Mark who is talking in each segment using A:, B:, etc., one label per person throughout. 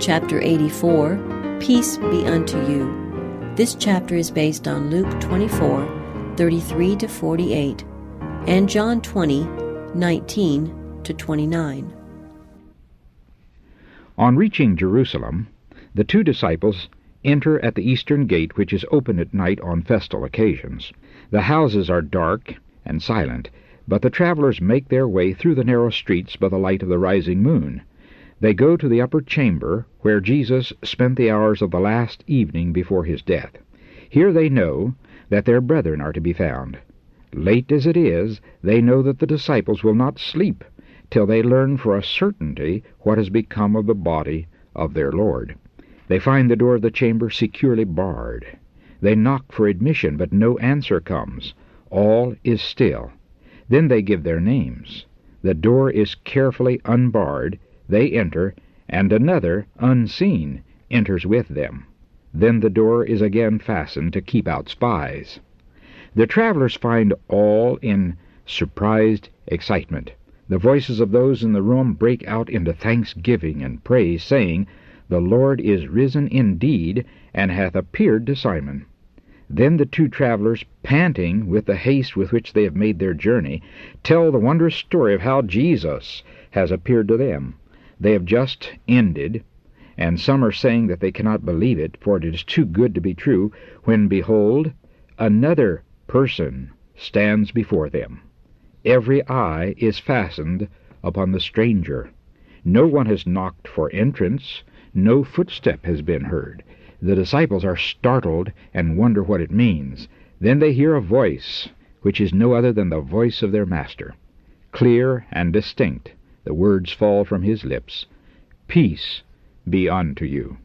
A: Chapter 84 Peace be unto you. This chapter is based on Luke 24 33 to 48 and John 20 19 to 29.
B: On reaching Jerusalem, the two disciples enter at the eastern gate, which is open at night on festal occasions. The houses are dark and silent, but the travelers make their way through the narrow streets by the light of the rising moon. They go to the upper chamber, where Jesus spent the hours of the last evening before his death. Here they know that their brethren are to be found. Late as it is, they know that the disciples will not sleep till they learn for a certainty what has become of the body of their Lord. They find the door of the chamber securely barred. They knock for admission, but no answer comes. All is still. Then they give their names. The door is carefully unbarred. They enter, and another, unseen, enters with them. Then the door is again fastened to keep out spies. The travelers find all in surprised excitement. The voices of those in the room break out into thanksgiving and praise, saying, the Lord is risen indeed, and hath appeared to Simon. Then the two travelers, panting with the haste with which they have made their journey, tell the wondrous story of how Jesus has appeared to them. They have just ended, and some are saying that they cannot believe it, for it is too good to be true, when behold, another person stands before them. Every eye is fastened upon the stranger. No one has knocked for entrance, no footstep has been heard. The disciples are startled and wonder what it means. Then they hear a voice, which is no other than the voice of their Master. Clear and distinct, the words fall from his lips Peace be unto you.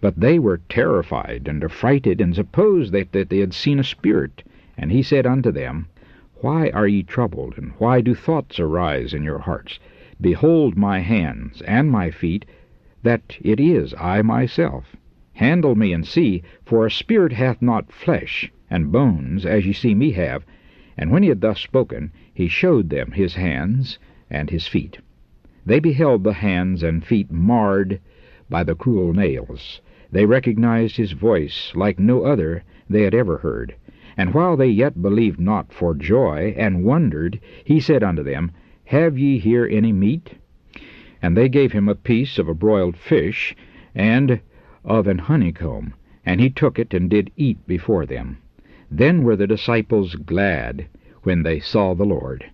B: But they were terrified and affrighted, and supposed that, that they had seen a spirit. And he said unto them, Why are ye troubled, and why do thoughts arise in your hearts? Behold my hands and my feet, that it is I myself. Handle me and see, for a spirit hath not flesh and bones, as ye see me have. And when he had thus spoken, he showed them his hands and his feet. They beheld the hands and feet marred by the cruel nails. They recognized his voice like no other they had ever heard. And while they yet believed not for joy, and wondered, he said unto them, Have ye here any meat? And they gave him a piece of a broiled fish, and of an honeycomb, and he took it and did eat before them. Then were the disciples glad when they saw the Lord.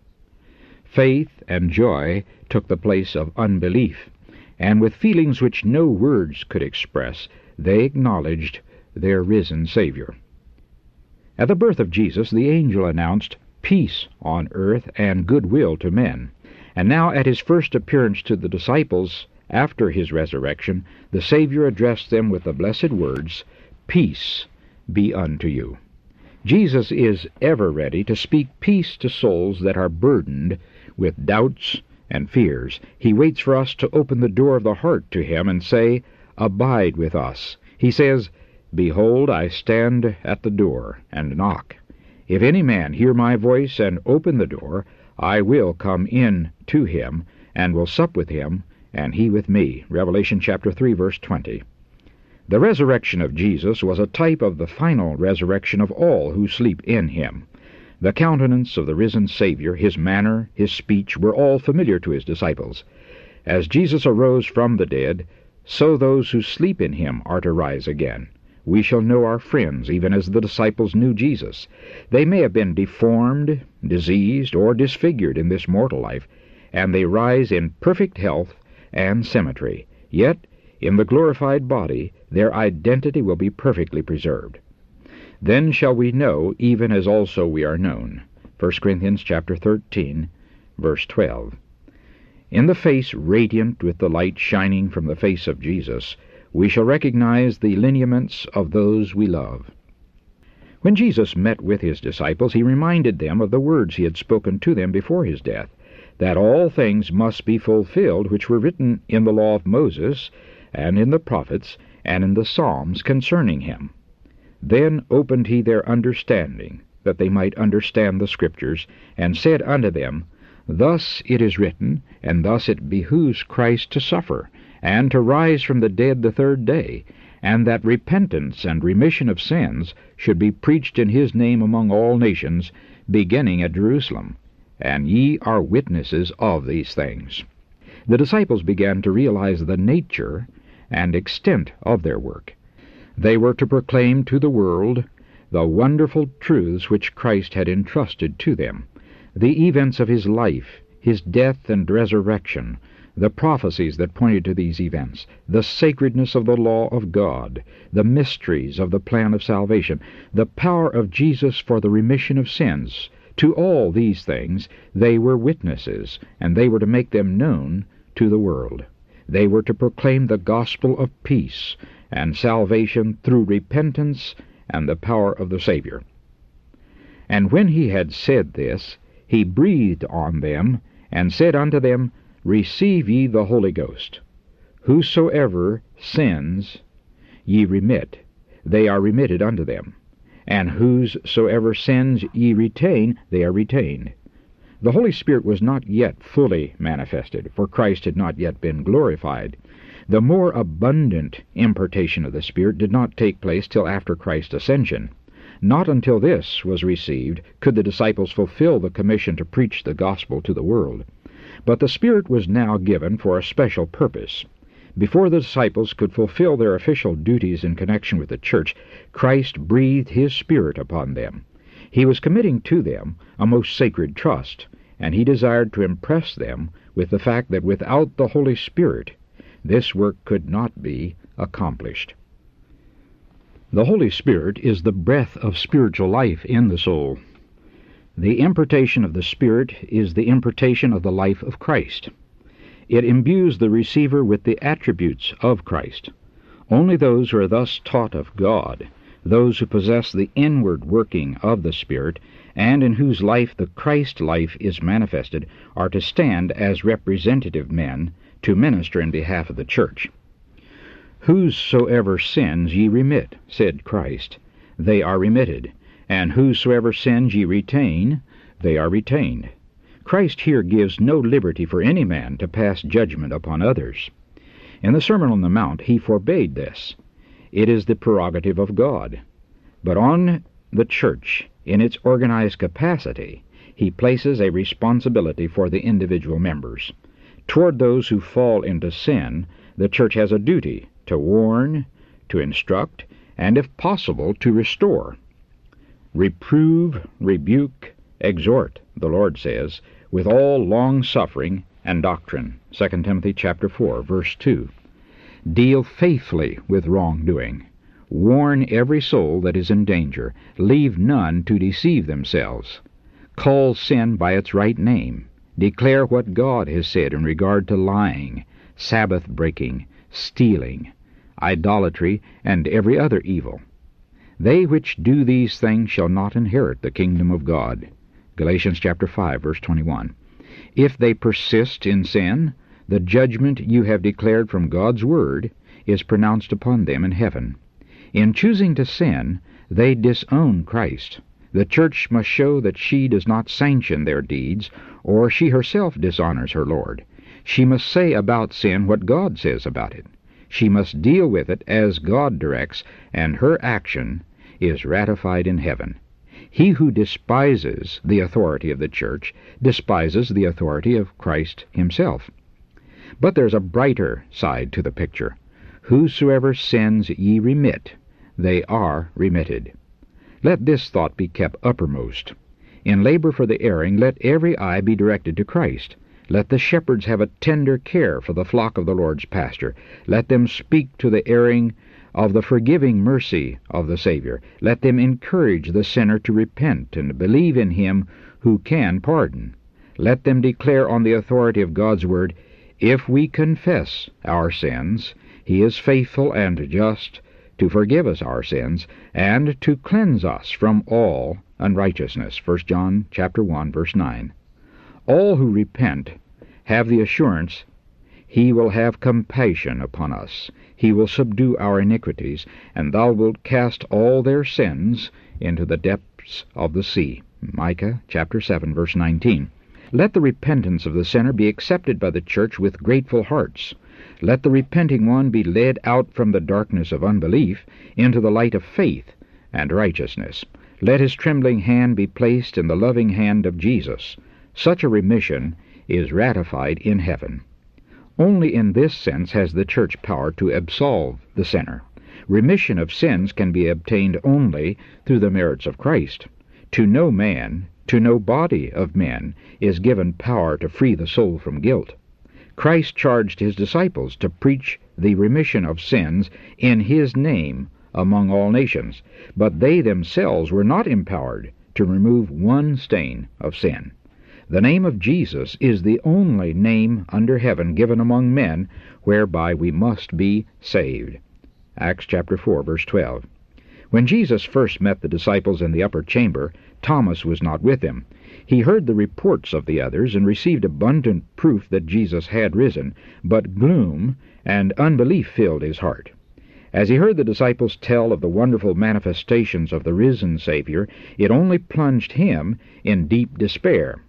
B: Faith and joy took the place of unbelief, and with feelings which no words could express, they acknowledged their risen Savior. At the birth of Jesus, the angel announced peace on earth and goodwill to men. And now, at his first appearance to the disciples after his resurrection, the Savior addressed them with the blessed words, Peace be unto you. Jesus is ever ready to speak peace to souls that are burdened with doubts and fears. He waits for us to open the door of the heart to him and say, Abide with us. He says, Behold, I stand at the door and knock. If any man hear my voice and open the door, I will come in to him, and will sup with him, and he with me. Revelation chapter 3, verse 20. The resurrection of Jesus was a type of the final resurrection of all who sleep in him. The countenance of the risen Savior, his manner, his speech, were all familiar to his disciples. As Jesus arose from the dead, so those who sleep in him are to rise again we shall know our friends, even as the disciples knew Jesus. They may have been deformed, diseased, or disfigured in this mortal life, and they rise in perfect health and symmetry. Yet, in the glorified body, their identity will be perfectly preserved. Then shall we know, even as also we are known. 1 Corinthians chapter 13, verse 12. In the face radiant with the light shining from the face of Jesus, we shall recognize the lineaments of those we love. When Jesus met with his disciples, he reminded them of the words he had spoken to them before his death, that all things must be fulfilled which were written in the law of Moses, and in the prophets, and in the Psalms concerning him. Then opened he their understanding, that they might understand the Scriptures, and said unto them, Thus it is written, and thus it behoves Christ to suffer, and to rise from the dead the third day, and that repentance and remission of sins should be preached in his name among all nations, beginning at Jerusalem. And ye are witnesses of these things. The disciples began to realize the nature and extent of their work. They were to proclaim to the world the wonderful truths which Christ had entrusted to them, the events of his life, his death and resurrection, the prophecies that pointed to these events, the sacredness of the law of God, the mysteries of the plan of salvation, the power of Jesus for the remission of sins, to all these things they were witnesses, and they were to make them known to the world. They were to proclaim the gospel of peace and salvation through repentance and the power of the Savior. And when he had said this, he breathed on them, and said unto them, Receive ye the Holy Ghost. Whosoever sins ye remit, they are remitted unto them. And whosoever sins ye retain, they are retained. The Holy Spirit was not yet fully manifested, for Christ had not yet been glorified. The more abundant impartation of the Spirit did not take place till after Christ's ascension. Not until this was received could the disciples fulfill the commission to preach the gospel to the world. But the Spirit was now given for a special purpose. Before the disciples could fulfill their official duties in connection with the church, Christ breathed His Spirit upon them. He was committing to them a most sacred trust, and He desired to impress them with the fact that without the Holy Spirit this work could not be accomplished. The Holy Spirit is the breath of spiritual life in the soul. The impartation of the Spirit is the impartation of the life of Christ. It imbues the receiver with the attributes of Christ. Only those who are thus taught of God, those who possess the inward working of the Spirit, and in whose life the Christ life is manifested, are to stand as representative men to minister in behalf of the church. Whosoever sins ye remit, said Christ, they are remitted, and whosoever sins ye retain, they are retained. Christ here gives no liberty for any man to pass judgment upon others. In the Sermon on the Mount he forbade this. It is the prerogative of God. But on the church, in its organized capacity, he places a responsibility for the individual members. Toward those who fall into sin, the church has a duty to warn, to instruct, and if possible to restore. Reprove, rebuke, exhort, the Lord says, with all long suffering and doctrine. 2 Timothy chapter 4, verse 2. Deal faithfully with wrongdoing. Warn every soul that is in danger. Leave none to deceive themselves. Call sin by its right name. Declare what God has said in regard to lying, Sabbath breaking, stealing, idolatry, and every other evil. They which do these things shall not inherit the kingdom of God. Galatians chapter 5 verse 21. If they persist in sin, the judgment you have declared from God's word is pronounced upon them in heaven. In choosing to sin, they disown Christ. The church must show that she does not sanction their deeds, or she herself dishonors her Lord. She must say about sin what God says about it. She must deal with it as God directs, and her action is ratified in heaven. He who despises the authority of the church despises the authority of Christ himself. But there's a brighter side to the picture. Whosoever sins ye remit, they are remitted. Let this thought be kept uppermost. In labor for the erring, let every eye be directed to Christ. Let the shepherds have a tender care for the flock of the Lord's pasture. Let them speak to the erring of the forgiving mercy of the Savior. Let them encourage the sinner to repent and believe in Him who can pardon. Let them declare on the authority of God's Word, If we confess our sins, He is faithful and just to forgive us our sins, and to cleanse us from all unrighteousness. 1 John chapter 1, verse 9. All who repent have the assurance he will have compassion upon us. He will subdue our iniquities, and thou wilt cast all their sins into the depths of the sea. Micah chapter 7, verse 19. Let the repentance of the sinner be accepted by the church with grateful hearts. Let the repenting one be led out from the darkness of unbelief into the light of faith and righteousness. Let his trembling hand be placed in the loving hand of Jesus. Such a remission is ratified in heaven. Only in this sense has the church power to absolve the sinner. Remission of sins can be obtained only through the merits of Christ. To no man, to no body of men, is given power to free the soul from guilt. Christ charged his disciples to preach the remission of sins in his name among all nations, but they themselves were not empowered to remove one stain of sin. The name of Jesus is the only name under heaven given among men whereby we must be saved. Acts chapter 4 verse 12. When Jesus first met the disciples in the upper chamber, Thomas was not with him. He heard the reports of the others and received abundant proof that Jesus had risen, but gloom and unbelief filled his heart. As he heard the disciples tell of the wonderful manifestations of the risen Savior, it only plunged him in deep despair.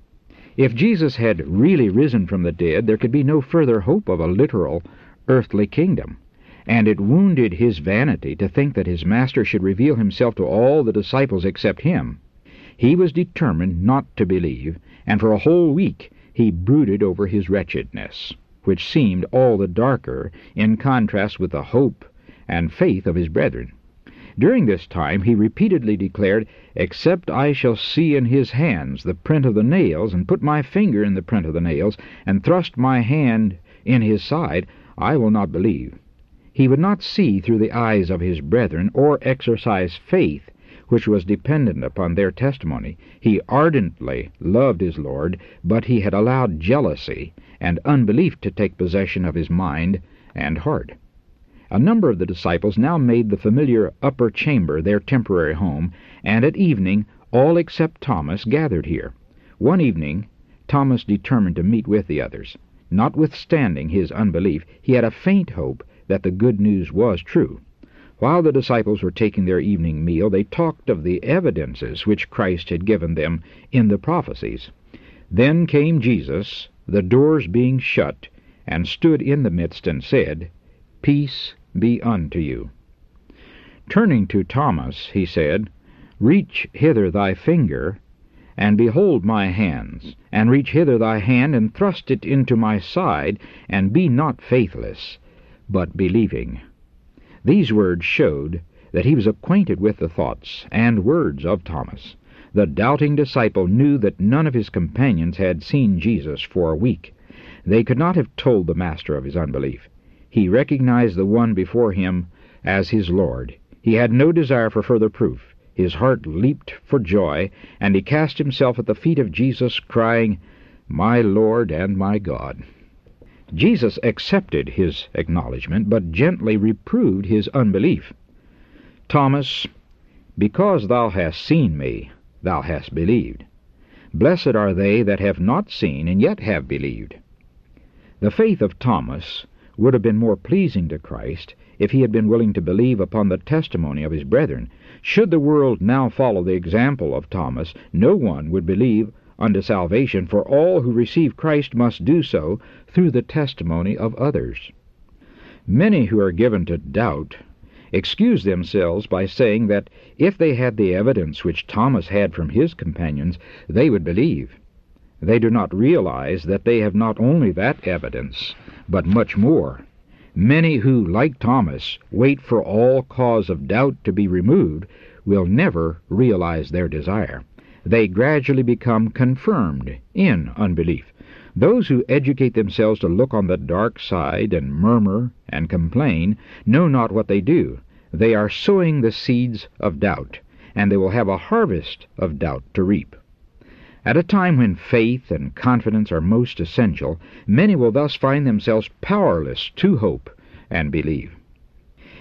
B: If Jesus had really risen from the dead, there could be no further hope of a literal earthly kingdom, and it wounded his vanity to think that his Master should reveal himself to all the disciples except him. He was determined not to believe, and for a whole week he brooded over his wretchedness, which seemed all the darker in contrast with the hope and faith of his brethren. During this time he repeatedly declared, Except I shall see in his hands the print of the nails, and put my finger in the print of the nails, and thrust my hand in his side, I will not believe. He would not see through the eyes of his brethren, or exercise faith which was dependent upon their testimony. He ardently loved his Lord, but he had allowed jealousy and unbelief to take possession of his mind and heart. A number of the disciples now made the familiar upper chamber their temporary home, and at evening all except Thomas gathered here. One evening Thomas determined to meet with the others. Notwithstanding his unbelief, he had a faint hope that the good news was true. While the disciples were taking their evening meal, they talked of the evidences which Christ had given them in the prophecies. Then came Jesus, the doors being shut, and stood in the midst, and said, Peace be unto you. Turning to Thomas, he said, Reach hither thy finger, and behold my hands, and reach hither thy hand, and thrust it into my side, and be not faithless, but believing. These words showed that he was acquainted with the thoughts and words of Thomas. The doubting disciple knew that none of his companions had seen Jesus for a week. They could not have told the master of his unbelief. He recognized the one before him as his Lord. He had no desire for further proof. His heart leaped for joy, and he cast himself at the feet of Jesus, crying, My Lord and my God. Jesus accepted his acknowledgment, but gently reproved his unbelief. Thomas, because thou hast seen me, thou hast believed. Blessed are they that have not seen and yet have believed. The faith of Thomas would have been more pleasing to Christ if he had been willing to believe upon the testimony of his brethren. Should the world now follow the example of Thomas, no one would believe unto salvation, for all who receive Christ must do so through the testimony of others. Many who are given to doubt excuse themselves by saying that if they had the evidence which Thomas had from his companions, they would believe. They do not realize that they have not only that evidence, but much more. Many who, like Thomas, wait for all cause of doubt to be removed will never realize their desire. They gradually become confirmed in unbelief. Those who educate themselves to look on the dark side and murmur and complain know not what they do. They are sowing the seeds of doubt, and they will have a harvest of doubt to reap. At a time when faith and confidence are most essential, many will thus find themselves powerless to hope and believe.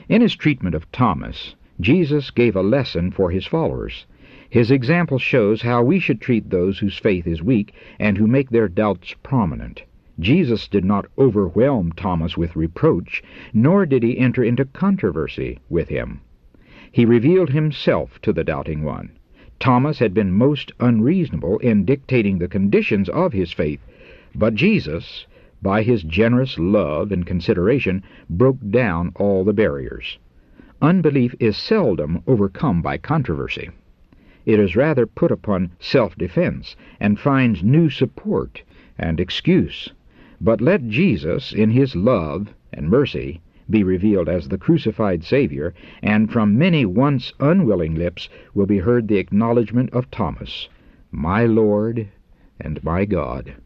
B: In his treatment of Thomas, Jesus gave a lesson for his followers. His example shows how we should treat those whose faith is weak and who make their doubts prominent. Jesus did not overwhelm Thomas with reproach, nor did he enter into controversy with him. He revealed himself to the doubting one. Thomas had been most unreasonable in dictating the conditions of his faith, but Jesus, by his generous love and consideration, broke down all the barriers. Unbelief is seldom overcome by controversy. It is rather put upon self-defense, and finds new support and excuse. But let Jesus, in his love and mercy, be revealed as the crucified Savior, and from many once unwilling lips will be heard the acknowledgment of Thomas, My Lord and my God.